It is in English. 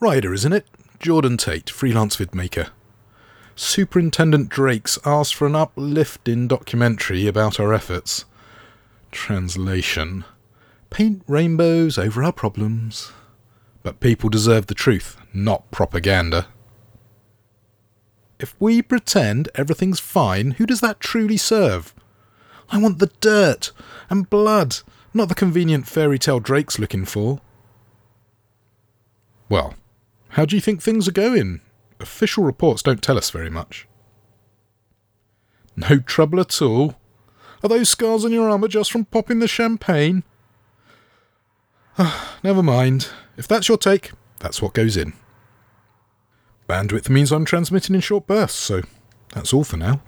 Ryder, isn't it? Jordan Tate, freelance vidmaker. Superintendent Drakes asked for an uplifting documentary about our efforts. Translation Paint rainbows over our problems. But people deserve the truth, not propaganda. If we pretend everything's fine, who does that truly serve? I want the dirt and blood, not the convenient fairy tale Drake's looking for. Well, how do you think things are going? Official reports don't tell us very much. No trouble at all. Are those scars on your armour just from popping the champagne? Ah, never mind. If that's your take, that's what goes in. Bandwidth means I'm transmitting in short bursts, so that's all for now.